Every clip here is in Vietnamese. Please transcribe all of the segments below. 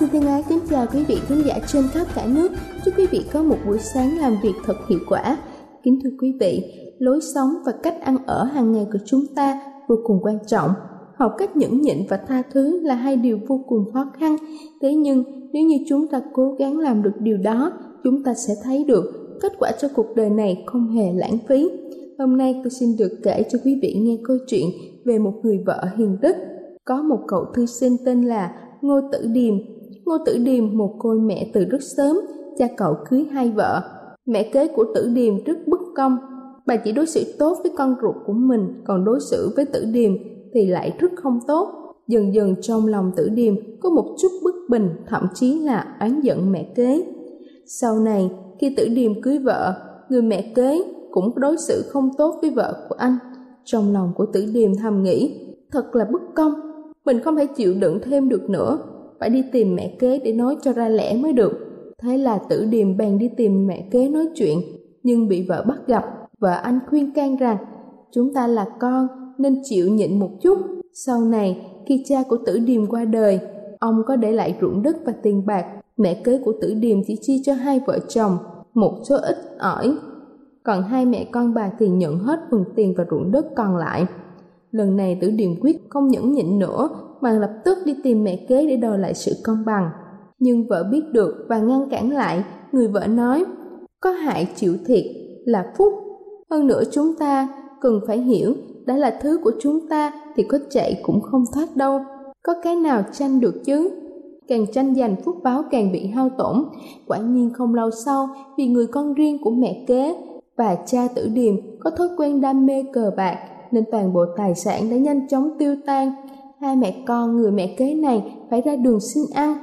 Xin thân ái kính chào quý vị khán giả trên khắp cả nước. Chúc quý vị có một buổi sáng làm việc thật hiệu quả. Kính thưa quý vị, lối sống và cách ăn ở hàng ngày của chúng ta vô cùng quan trọng. Học cách nhẫn nhịn và tha thứ là hai điều vô cùng khó khăn. Thế nhưng nếu như chúng ta cố gắng làm được điều đó, chúng ta sẽ thấy được kết quả cho cuộc đời này không hề lãng phí. Hôm nay tôi xin được kể cho quý vị nghe câu chuyện về một người vợ hiền đức. Có một cậu thư sinh tên là Ngô Tử Điềm Ngô Tử Điềm một cô mẹ từ rất sớm, cha cậu cưới hai vợ. Mẹ kế của Tử Điềm rất bất công, bà chỉ đối xử tốt với con ruột của mình, còn đối xử với Tử Điềm thì lại rất không tốt. Dần dần trong lòng Tử Điềm có một chút bất bình, thậm chí là oán giận mẹ kế. Sau này, khi Tử Điềm cưới vợ, người mẹ kế cũng đối xử không tốt với vợ của anh. Trong lòng của Tử Điềm thầm nghĩ, thật là bất công, mình không thể chịu đựng thêm được nữa phải đi tìm mẹ kế để nói cho ra lẽ mới được. Thế là tử điềm bèn đi tìm mẹ kế nói chuyện, nhưng bị vợ bắt gặp, vợ anh khuyên can rằng, chúng ta là con nên chịu nhịn một chút. Sau này, khi cha của tử điềm qua đời, ông có để lại ruộng đất và tiền bạc, mẹ kế của tử điềm chỉ chia cho hai vợ chồng, một số ít ỏi. Còn hai mẹ con bà thì nhận hết phần tiền và ruộng đất còn lại. Lần này tử điềm quyết không nhẫn nhịn nữa mà lập tức đi tìm mẹ kế để đòi lại sự công bằng. Nhưng vợ biết được và ngăn cản lại, người vợ nói, có hại chịu thiệt là phúc. Hơn nữa chúng ta cần phải hiểu, đã là thứ của chúng ta thì có chạy cũng không thoát đâu. Có cái nào tranh được chứ? Càng tranh giành phúc báo càng bị hao tổn. Quả nhiên không lâu sau, vì người con riêng của mẹ kế và cha tử điềm có thói quen đam mê cờ bạc, nên toàn bộ tài sản đã nhanh chóng tiêu tan hai mẹ con người mẹ kế này phải ra đường xin ăn.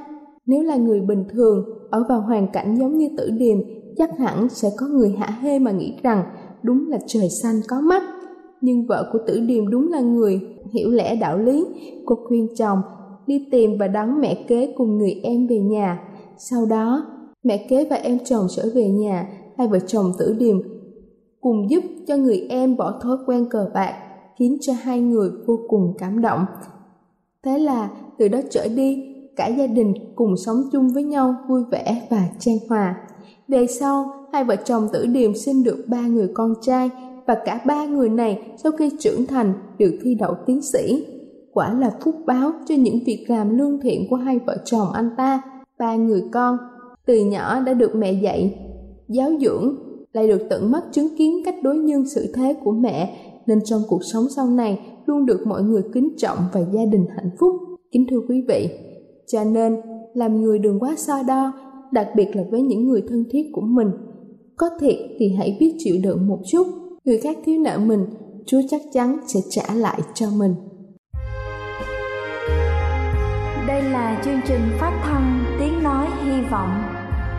Nếu là người bình thường, ở vào hoàn cảnh giống như tử điềm, chắc hẳn sẽ có người hạ hê mà nghĩ rằng đúng là trời xanh có mắt. Nhưng vợ của tử điềm đúng là người hiểu lẽ đạo lý. Cô khuyên chồng đi tìm và đón mẹ kế cùng người em về nhà. Sau đó, mẹ kế và em chồng trở về nhà, hai vợ chồng tử điềm cùng giúp cho người em bỏ thói quen cờ bạc, khiến cho hai người vô cùng cảm động. Thế là từ đó trở đi, cả gia đình cùng sống chung với nhau vui vẻ và trang hòa. Về sau, hai vợ chồng tử điềm sinh được ba người con trai và cả ba người này sau khi trưởng thành được thi đậu tiến sĩ. Quả là phúc báo cho những việc làm lương thiện của hai vợ chồng anh ta, ba người con. Từ nhỏ đã được mẹ dạy, giáo dưỡng, lại được tận mắt chứng kiến cách đối nhân xử thế của mẹ, nên trong cuộc sống sau này luôn được mọi người kính trọng và gia đình hạnh phúc. Kính thưa quý vị, cho nên làm người đừng quá so đo, đặc biệt là với những người thân thiết của mình. Có thiệt thì hãy biết chịu đựng một chút, người khác thiếu nợ mình, Chúa chắc chắn sẽ trả lại cho mình. Đây là chương trình phát thanh Tiếng Nói Hy Vọng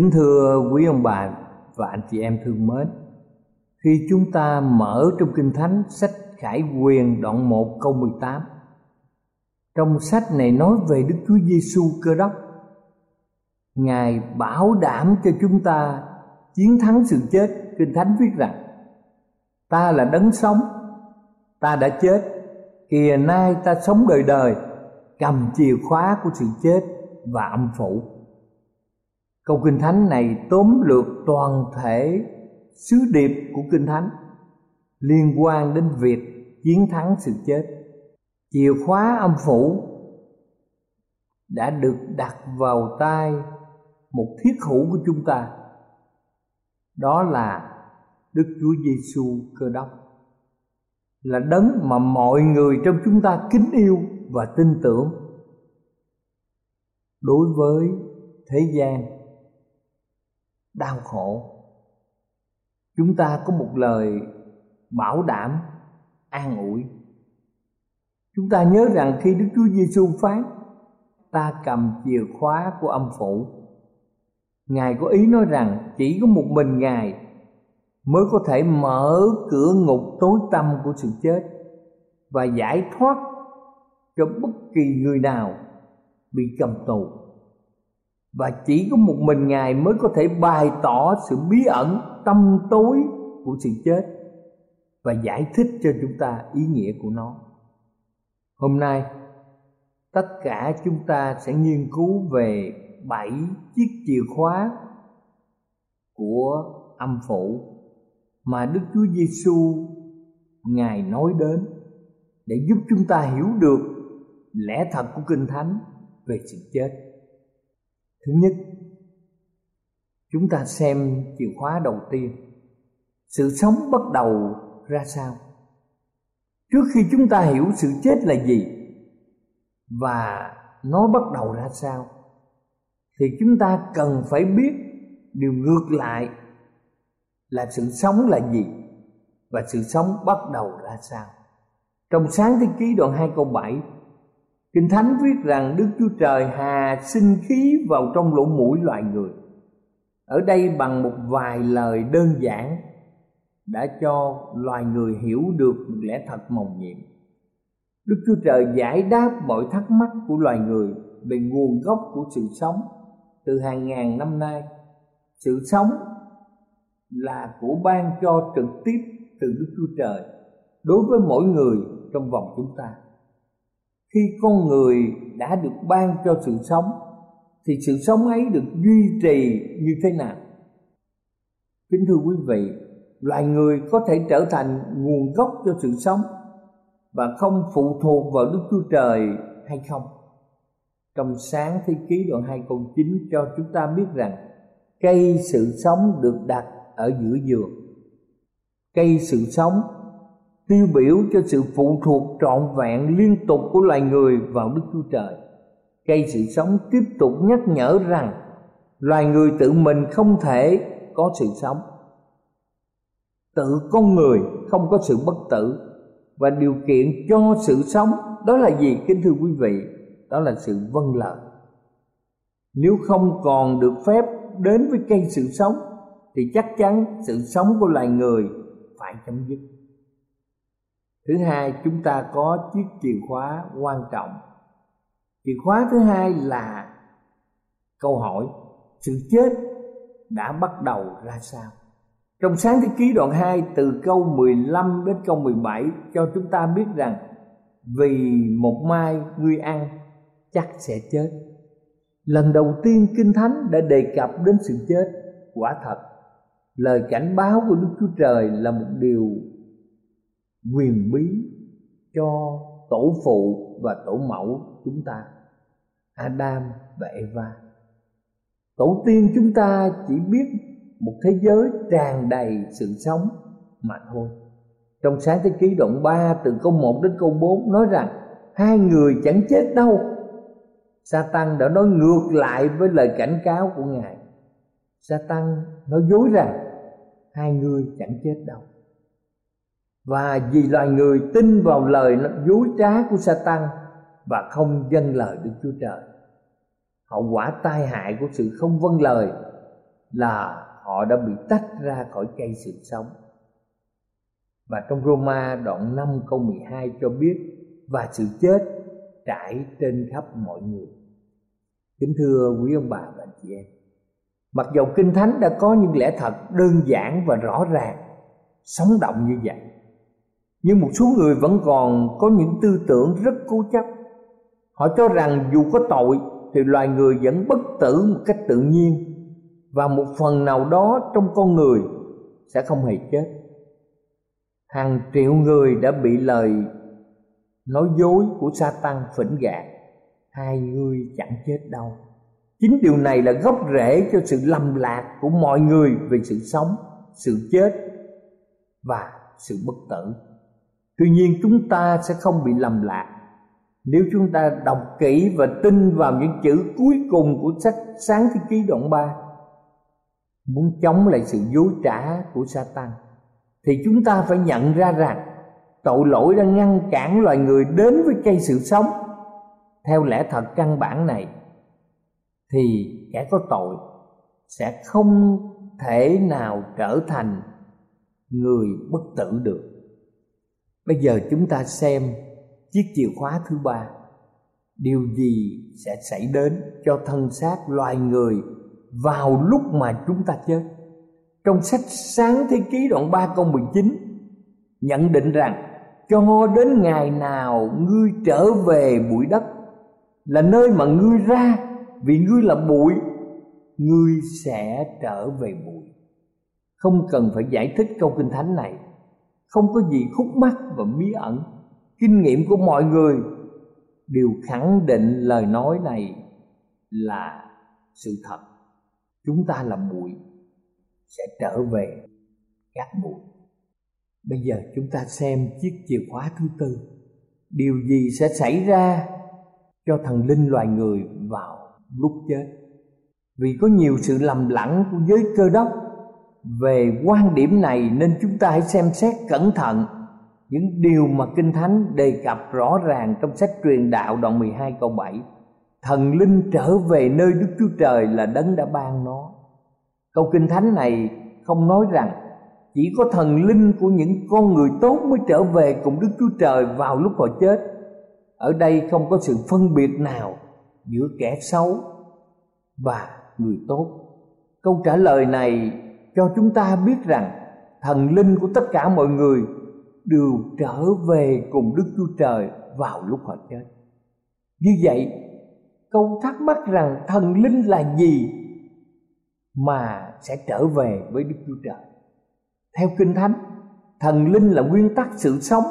Kính thưa quý ông bà và anh chị em thương mến, Khi chúng ta mở trong Kinh Thánh sách Khải Quyền đoạn 1 câu 18 Trong sách này nói về Đức Chúa Giêsu cơ đốc. Ngài bảo đảm cho chúng ta chiến thắng sự chết. Kinh Thánh viết rằng, Ta là đấng sống, Ta đã chết, Kìa nay ta sống đời đời, Cầm chìa khóa của sự chết và âm phủ. Câu Kinh Thánh này tóm lược toàn thể sứ điệp của Kinh Thánh liên quan đến việc chiến thắng sự chết. Chìa khóa âm phủ đã được đặt vào tay một thiết hữu của chúng ta. Đó là Đức Chúa Giêsu cơ đốc. Là đấng mà mọi người trong chúng ta kính yêu và tin tưởng đối với thế gian đau khổ. Chúng ta có một lời bảo đảm an ủi. Chúng ta nhớ rằng khi đức chúa giêsu phán, ta cầm chìa khóa của âm phủ. Ngài có ý nói rằng chỉ có một mình ngài mới có thể mở cửa ngục tối tăm của sự chết và giải thoát cho bất kỳ người nào bị cầm tù và chỉ có một mình ngài mới có thể bày tỏ sự bí ẩn, tâm tối của sự chết và giải thích cho chúng ta ý nghĩa của nó. Hôm nay, tất cả chúng ta sẽ nghiên cứu về bảy chiếc chìa khóa của âm phủ mà Đức Chúa Giêsu ngài nói đến để giúp chúng ta hiểu được lẽ thật của kinh thánh về sự chết thứ nhất, chúng ta xem chìa khóa đầu tiên. Sự sống bắt đầu ra sao? Trước khi chúng ta hiểu sự chết là gì và nó bắt đầu ra sao, thì chúng ta cần phải biết điều ngược lại là sự sống là gì và sự sống bắt đầu ra sao. Trong sáng thế ký đoạn 2 câu 7 Kinh Thánh viết rằng Đức Chúa Trời hà sinh khí vào trong lỗ mũi loài người. Ở đây bằng một vài lời đơn giản Đã cho loài người hiểu được lẽ thật mầu nhiệm. Đức Chúa Trời giải đáp mọi thắc mắc của loài người Về nguồn gốc của sự sống. Từ hàng ngàn năm nay, Sự sống là của ban cho trực tiếp từ Đức Chúa Trời Đối với mỗi người trong vòng chúng ta khi con người đã được ban cho sự sống, thì sự sống ấy được duy trì như thế nào kính thưa quý vị, loài người có thể trở thành nguồn gốc cho sự sống và không phụ thuộc vào Đức Chúa Trời hay không? Trong sáng thế ký đoạn 2 câu 9 cho chúng ta biết rằng, cây sự sống được đặt ở giữa giường. Cây sự sống tiêu biểu cho sự phụ thuộc trọn vẹn liên tục của loài người vào Đức Chúa Trời. Cây sự sống tiếp tục nhắc nhở rằng loài người tự mình không thể có sự sống. Tự con người không có sự bất tử và điều kiện cho sự sống đó là gì, kính thưa quý vị? Đó là sự vâng lời. Nếu không còn được phép đến với cây sự sống, thì chắc chắn sự sống của loài người phải chấm dứt thứ hai, chúng ta có chiếc chìa khóa quan trọng chìa khóa thứ hai là câu hỏi, sự chết đã bắt đầu ra sao trong sáng thế ký đoạn 2 từ câu 15 đến câu 17 cho chúng ta biết rằng vì một mai ngươi ăn, chắc sẽ chết. Lần đầu tiên Kinh Thánh đã đề cập đến sự chết, quả thật. Lời cảnh báo của Đức Chúa Trời là một điều quyền bí cho tổ phụ và tổ mẫu chúng ta, Adam và Eva. Tổ tiên chúng ta chỉ biết một thế giới tràn đầy sự sống mà thôi. Trong sáng thế ký đoạn 3 từ câu 1 đến câu 4 nói rằng hai người chẳng chết đâu. Satan đã nói ngược lại với lời cảnh cáo của Ngài. Satan nói dối rằng hai người chẳng chết đâu và vì loài người tin vào lời dối trá của Satan và không dâng lời Đức Chúa Trời hậu quả tai hại của sự không vâng lời là họ đã bị tách ra khỏi cây sự sống. Và trong Roma đoạn 5 câu 12 cho biết, và sự chết trải trên khắp mọi người. Kính thưa quý ông bà và anh chị em, mặc dầu kinh thánh đã có những lẽ thật đơn giản và rõ ràng, sống động như vậy nhưng một số người vẫn còn có những tư tưởng rất cố chấp. Họ cho rằng dù có tội thì loài người vẫn bất tử một cách tự nhiên và một phần nào đó trong con người sẽ không hề chết. Hàng triệu người đã bị lời nói dối của sa tăng phỉnh gạt, hai người chẳng chết đâu. Chính điều này là gốc rễ cho sự lầm lạc của mọi người về sự sống, sự chết và sự bất tử tuy nhiên chúng ta sẽ không bị lầm lạc. Nếu chúng ta đọc kỹ và tin vào những chữ cuối cùng của sách sáng thế ký đoạn 3 muốn chống lại sự dối trá của Satan, thì chúng ta phải nhận ra rằng tội lỗi đang ngăn cản loài người đến với cây sự sống. Theo lẽ thật căn bản này, thì kẻ có tội sẽ không thể nào trở thành người bất tử được bây giờ chúng ta xem chiếc chìa khóa thứ ba. Điều gì sẽ xảy đến cho thân xác loài người vào lúc mà chúng ta chết? Trong sách sáng thế ký đoạn 3 câu 19 nhận định rằng cho đến ngày nào ngươi trở về bụi đất là nơi mà ngươi ra, vì ngươi là bụi, ngươi sẽ trở về bụi. Không cần phải giải thích câu kinh thánh này không có gì khúc mắc và bí ẩn. Kinh nghiệm của mọi người đều khẳng định lời nói này là sự thật. Chúng ta là bụi sẽ trở về các bụi bây giờ chúng ta xem chiếc chìa khóa thứ tư. Điều gì sẽ xảy ra cho thần linh loài người vào lúc chết? Vì có nhiều sự lầm lẫn của giới cơ đốc về quan điểm này nên chúng ta hãy xem xét cẩn thận những điều mà Kinh Thánh đề cập rõ ràng trong sách truyền đạo đoạn 12 câu 7 Thần linh trở về nơi Đức Chúa Trời là đấng đã ban nó. Câu Kinh Thánh này không nói rằng chỉ có thần linh của những con người tốt mới trở về cùng Đức Chúa Trời vào lúc họ chết. Ở đây không có sự phân biệt nào giữa kẻ xấu và người tốt. Câu trả lời này cho chúng ta biết rằng thần linh của tất cả mọi người đều trở về cùng Đức Chúa Trời vào lúc họ chết. Như vậy, câu thắc mắc rằng thần linh là gì mà sẽ trở về với Đức Chúa Trời? Theo Kinh Thánh, thần linh là nguyên tắc sự sống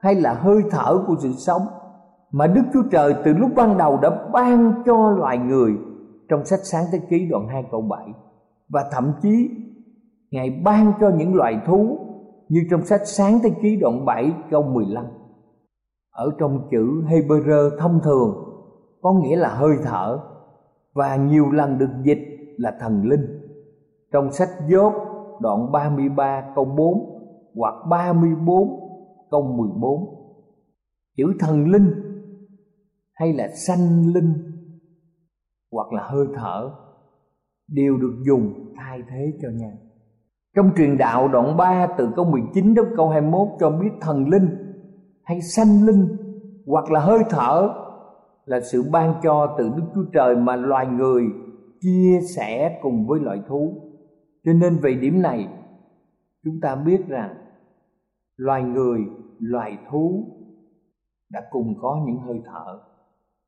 hay là hơi thở của sự sống mà Đức Chúa Trời từ lúc ban đầu đã ban cho loài người trong sách sáng thế ký đoạn 2 câu 7 và thậm chí Ngài ban cho những loài thú như trong sách sáng thế ký đoạn 7 câu 15 ở trong chữ Hebrew thông thường, có nghĩa là hơi thở, và nhiều lần được dịch là thần linh. Trong sách Gióp đoạn 33 câu 4 hoặc 34 câu 14 chữ thần linh hay là sanh linh, hoặc là hơi thở, đều được dùng thay thế cho nhau trong truyền đạo đoạn 3 từ câu 19 đến câu 21 cho biết thần linh hay sanh linh hoặc là hơi thở là sự ban cho từ Đức Chúa Trời mà loài người chia sẻ cùng với loài thú. Cho nên về điểm này chúng ta biết rằng loài người, loài thú đã cùng có những hơi thở.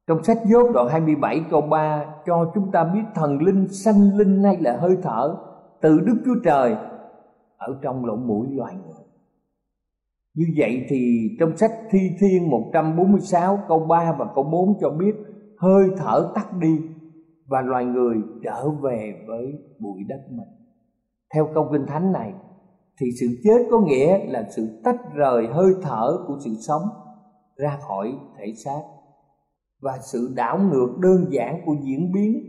Trong sách Dốt đoạn 27 câu 3 cho chúng ta biết thần linh, sanh linh hay là hơi thở từ Đức Chúa Trời ở trong lỗ mũi loài người như vậy thì trong sách Thi Thiên 146 câu 3 và câu 4 cho biết hơi thở tắt đi và loài người trở về với bụi đất mình. Theo câu kinh thánh này, thì sự chết có nghĩa là sự tách rời hơi thở của sự sống ra khỏi thể xác và sự đảo ngược đơn giản của diễn biến,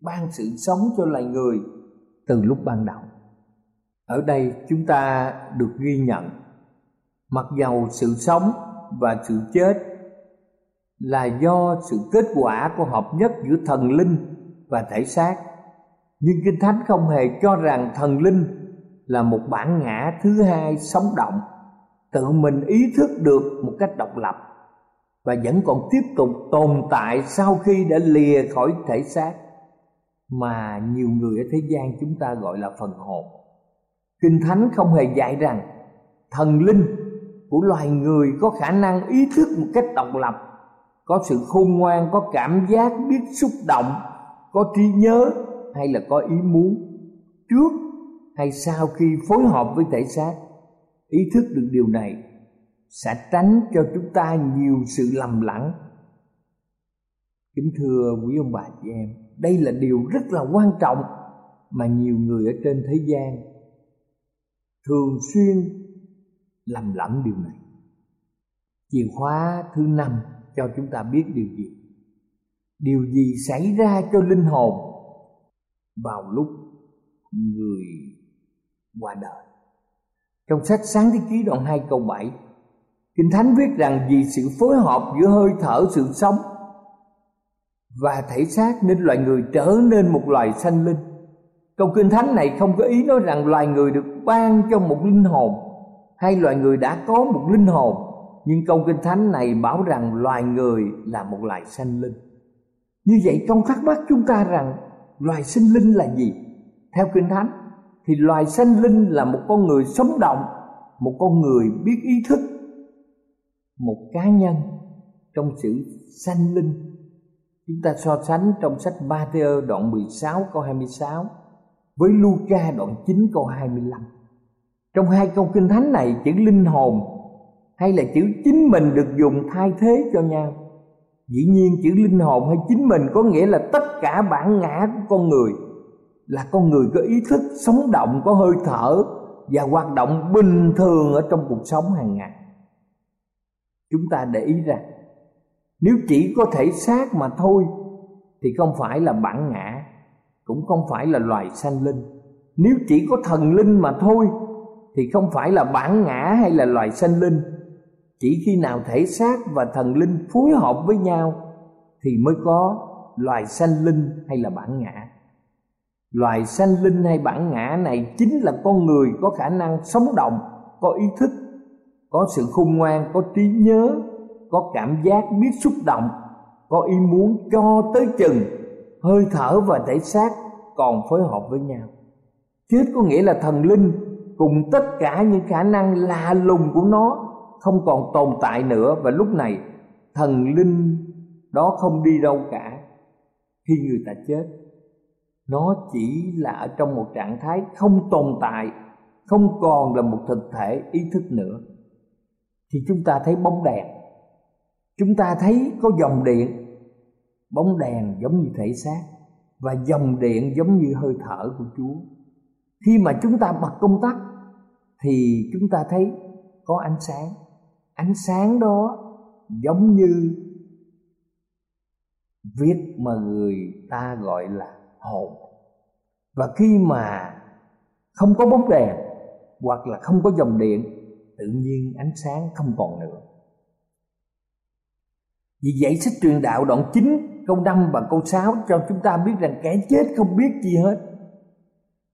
ban sự sống cho loài người từ lúc ban đầu ở đây chúng ta được ghi nhận, mặc dầu sự sống và sự chết là do sự kết quả của hợp nhất giữa thần linh và thể xác. Nhưng kinh thánh không hề cho rằng thần linh là một bản ngã thứ hai sống động, tự mình ý thức được một cách độc lập và vẫn còn tiếp tục tồn tại sau khi đã lìa khỏi thể xác mà nhiều người ở thế gian chúng ta gọi là phần hồn. Kinh Thánh không hề dạy rằng thần linh của loài người có khả năng ý thức một cách độc lập, có sự khôn ngoan, có cảm giác, biết xúc động, có trí nhớ hay là có ý muốn trước hay sau khi phối hợp với thể xác. Ý thức được điều này sẽ tránh cho chúng ta nhiều sự lầm lẫn. Kính thưa quý ông bà chị em, đây là điều rất là quan trọng mà nhiều người ở trên thế gian thường xuyên lầm lẫn điều này. Chìa khóa thứ năm cho chúng ta biết điều gì? Điều gì xảy ra cho linh hồn vào lúc người qua đời? Trong sách sáng thế ký đoạn 2 câu 7 Kinh Thánh viết rằng vì sự phối hợp giữa hơi thở, sự sống và thể xác nên loài người trở nên một loài sanh linh. Câu Kinh Thánh này không có ý nói rằng loài người được ban cho một linh hồn hay loài người đã có một linh hồn nhưng câu Kinh Thánh này bảo rằng loài người là một loài sanh linh. Như vậy trong thắc mắc chúng ta rằng loài sinh linh là gì? Theo Kinh Thánh thì loài sanh linh là một con người sống động, một con người biết ý thức, một cá nhân trong sự sanh linh. Chúng ta so sánh trong sách Matthew đoạn 16 câu 26 với Luca đoạn 9 câu 25. Trong hai câu kinh thánh này, chữ linh hồn hay là chữ chính mình được dùng thay thế cho nhau. Dĩ nhiên chữ linh hồn hay chính mình có nghĩa là tất cả bản ngã của con người, là con người có ý thức sống động, có hơi thở và hoạt động bình thường ở trong cuộc sống hàng ngày chúng ta để ý rằng nếu chỉ có thể xác mà thôi thì không phải là bản ngã, cũng không phải là loài sanh linh nếu chỉ có thần linh mà thôi thì không phải là bản ngã hay là loài sanh linh. Chỉ khi nào thể xác và thần linh phối hợp với nhau thì mới có loài sanh linh hay là bản ngã. Loài sanh linh hay bản ngã này chính là con người có khả năng sống động, có ý thức, có sự khôn ngoan, có trí nhớ, có cảm giác biết xúc động, có ý muốn cho tới chừng, hơi thở và thể xác còn phối hợp với nhau. Chết có nghĩa là thần linh cùng tất cả những khả năng lạ lùng của nó không còn tồn tại nữa. Và lúc này, thần linh đó không đi đâu cả. Khi người ta chết, nó chỉ là ở trong một trạng thái không tồn tại, không còn là một thực thể ý thức nữa. Thì chúng ta thấy bóng đèn. Chúng ta thấy có dòng điện. Bóng đèn giống như thể xác. Và dòng điện giống như hơi thở của chúa. Khi mà chúng ta bật công tắc thì chúng ta thấy có ánh sáng. Ánh sáng đó giống như viết mà người ta gọi là hồn. Và khi mà không có bóng đèn hoặc là không có dòng điện, tự nhiên ánh sáng không còn nữa. Vì vậy, sách truyền đạo đoạn 9 câu 5 và câu 6 cho chúng ta biết rằng kẻ chết không biết gì hết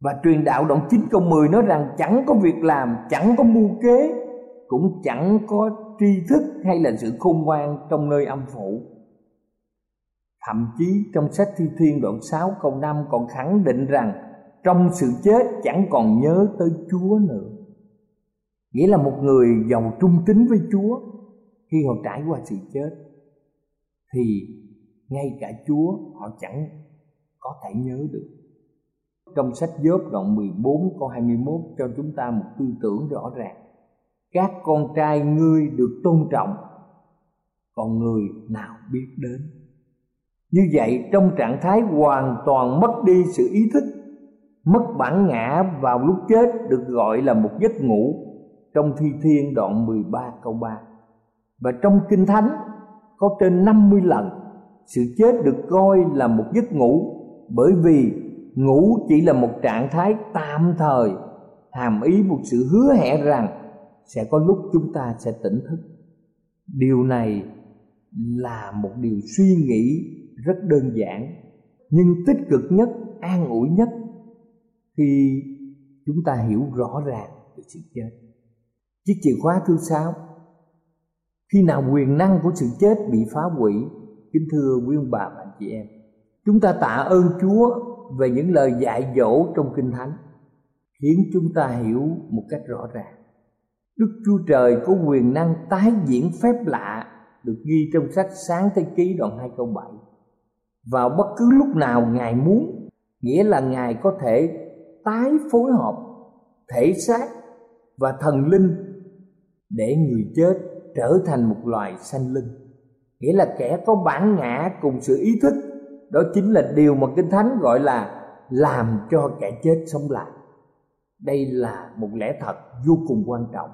và truyền đạo đoạn 9 câu 10 nói rằng chẳng có việc làm, chẳng có mưu kế, cũng chẳng có tri thức hay là sự khôn ngoan trong nơi âm phủ. Thậm chí trong sách Thi Thiên đoạn 6 câu 5 còn khẳng định rằng trong sự chết chẳng còn nhớ tới Chúa nữa. Nghĩa là một người giàu trung tín với Chúa khi họ trải qua sự chết thì ngay cả Chúa họ chẳng có thể nhớ được. Trong sách Gióp đoạn 14 câu 21 cho chúng ta một tư tưởng rõ ràng. Các con trai ngươi được tôn trọng, còn người nào biết đến như vậy trong trạng thái hoàn toàn mất đi sự ý thức mất bản ngã vào lúc chết được gọi là một giấc ngủ trong thi thiên đoạn 13 câu 3 và trong kinh thánh có trên 50 lần sự chết được coi là một giấc ngủ bởi vì ngủ chỉ là một trạng thái tạm thời. Hàm ý một sự hứa hẹn rằng sẽ có lúc chúng ta sẽ tỉnh thức. Điều này là một điều suy nghĩ rất đơn giản, nhưng tích cực nhất, an ủi nhất khi chúng ta hiểu rõ ràng về sự chết. Chiếc chìa khóa thứ sáu, khi nào quyền năng của sự chết bị phá hủy, kính thưa quý ông bà và anh chị em, chúng ta tạ ơn chúa về những lời dạy dỗ trong kinh thánh, khiến chúng ta hiểu một cách rõ ràng. Đức chúa trời có quyền năng tái diễn phép lạ được ghi trong sách sáng thế ký đoạn 2 câu 7 vào bất cứ lúc nào ngài muốn, nghĩa là ngài có thể tái phối hợp thể xác và thần linh để người chết trở thành một loài sanh linh. Nghĩa là kẻ có bản ngã cùng sự ý thức đó chính là điều mà kinh thánh gọi là làm cho kẻ chết sống lại. Đây là một lẽ thật vô cùng quan trọng.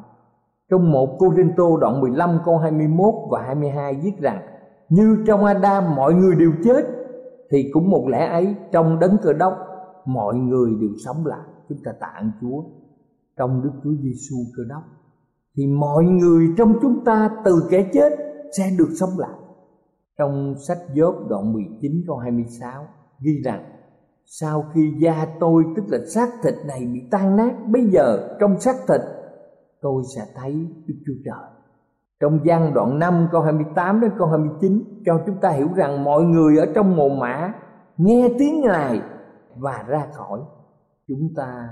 Trong một Cô Rinh Tô đoạn 15 câu 21 và 22 viết rằng, Như trong Adam mọi người đều chết, thì cũng một lẽ ấy, trong đấng cơ đốc, mọi người đều sống lại. Chúng ta tạ ơn Chúa. Trong Đức Chúa Giêsu cơ đốc, thì mọi người trong chúng ta từ kẻ chết sẽ được sống lại trong sách Gióp đoạn 19 câu 26 ghi rằng, sau khi da tôi, tức là xác thịt này bị tan nát, bây giờ trong xác thịt, tôi sẽ thấy Đức Chúa Trời trong gian đoạn 5 câu 28 đến câu 29 cho chúng ta hiểu rằng mọi người ở trong mồ mã nghe tiếng Ngài và ra khỏi. Chúng ta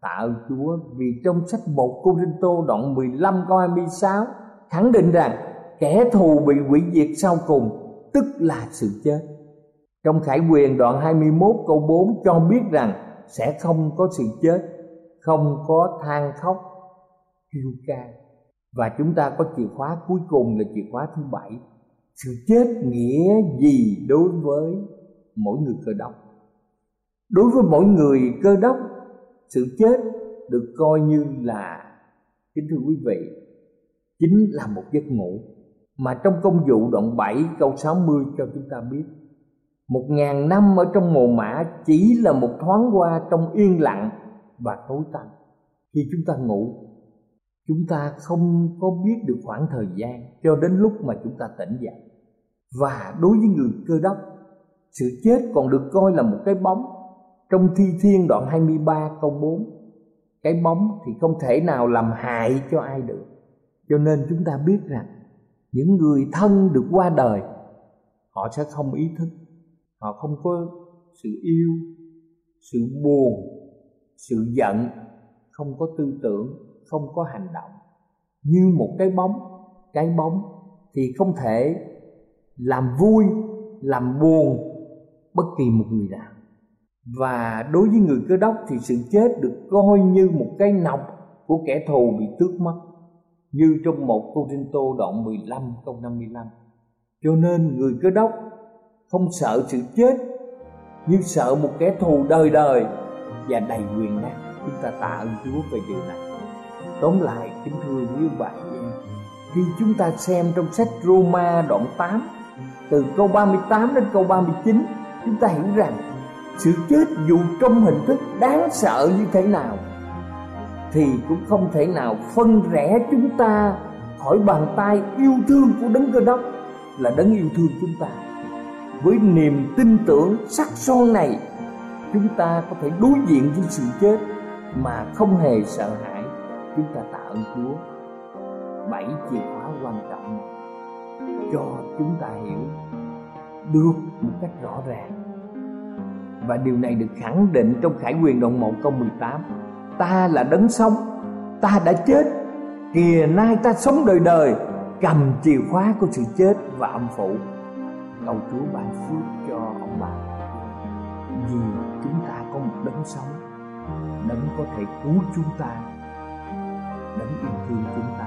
tạ ơn Chúa vì trong sách 1 Cô Rinh Tô đoạn 15 câu 26 khẳng định rằng kẻ thù bị hủy diệt sau cùng tức là sự chết. Trong Khải Quyền đoạn 21 câu 4 cho biết rằng sẽ không có sự chết, không có than khóc, kêu ca. Và chúng ta có chìa khóa cuối cùng là chìa khóa thứ bảy. Sự chết nghĩa gì đối với mỗi người cơ đốc? Đối với mỗi người cơ đốc, sự chết được coi như là, kính thưa quý vị, chính là một giấc ngủ mà trong công vụ đoạn 7 câu 60 cho chúng ta biết, một ngàn năm ở trong mồ mã chỉ là một thoáng qua trong yên lặng và tối tăm. Khi chúng ta ngủ, chúng ta không có biết được khoảng thời gian cho đến lúc mà chúng ta tỉnh dậy. Và đối với người cơ đốc, sự chết còn được coi là một cái bóng. Trong thi thiên đoạn 23 câu 4 cái bóng thì không thể nào làm hại cho ai được. Cho nên chúng ta biết rằng những người thân được qua đời, họ sẽ không ý thức, họ không có sự yêu, sự buồn, sự giận, không có tư tưởng, không có hành động. Như một cái bóng cái bóng thì không thể làm vui, làm buồn bất kỳ một người nào. Và đối với người cơ đốc thì sự chết được coi như một cái nọc của kẻ thù bị tước mất như trong một Cô Trinh Tô đoạn 15 câu 55 cho nên người cơ đốc không sợ sự chết như sợ một kẻ thù đời đời và đầy quyền năng chúng ta tạ ơn Chúa về điều này. Tóm lại, kính thưa quý bạn khi chúng ta xem trong sách Roma đoạn 8 từ câu 38 đến câu 39 chúng ta hiểu rằng sự chết dù trong hình thức đáng sợ như thế nào thì cũng không thể nào phân rẽ chúng ta khỏi bàn tay yêu thương của đấng cơ đốc là đấng yêu thương chúng ta. Với niềm tin tưởng sắc son này, chúng ta có thể đối diện với sự chết mà không hề sợ hãi. Chúng ta tạ ơn chúa. Bảy chìa khóa quan trọng cho chúng ta hiểu được một cách rõ ràng. Và điều này được khẳng định trong Khải quyền đoạn 1 câu 18 Ta là đấng sống, Ta đã chết. Kìa nay ta sống đời đời, Cầm chìa khóa của sự chết và âm phủ. Cầu Chúa ban phước cho ông bà. Vì chúng ta có một đấng sống, Đấng có thể cứu chúng ta, Đấng yêu thương chúng ta.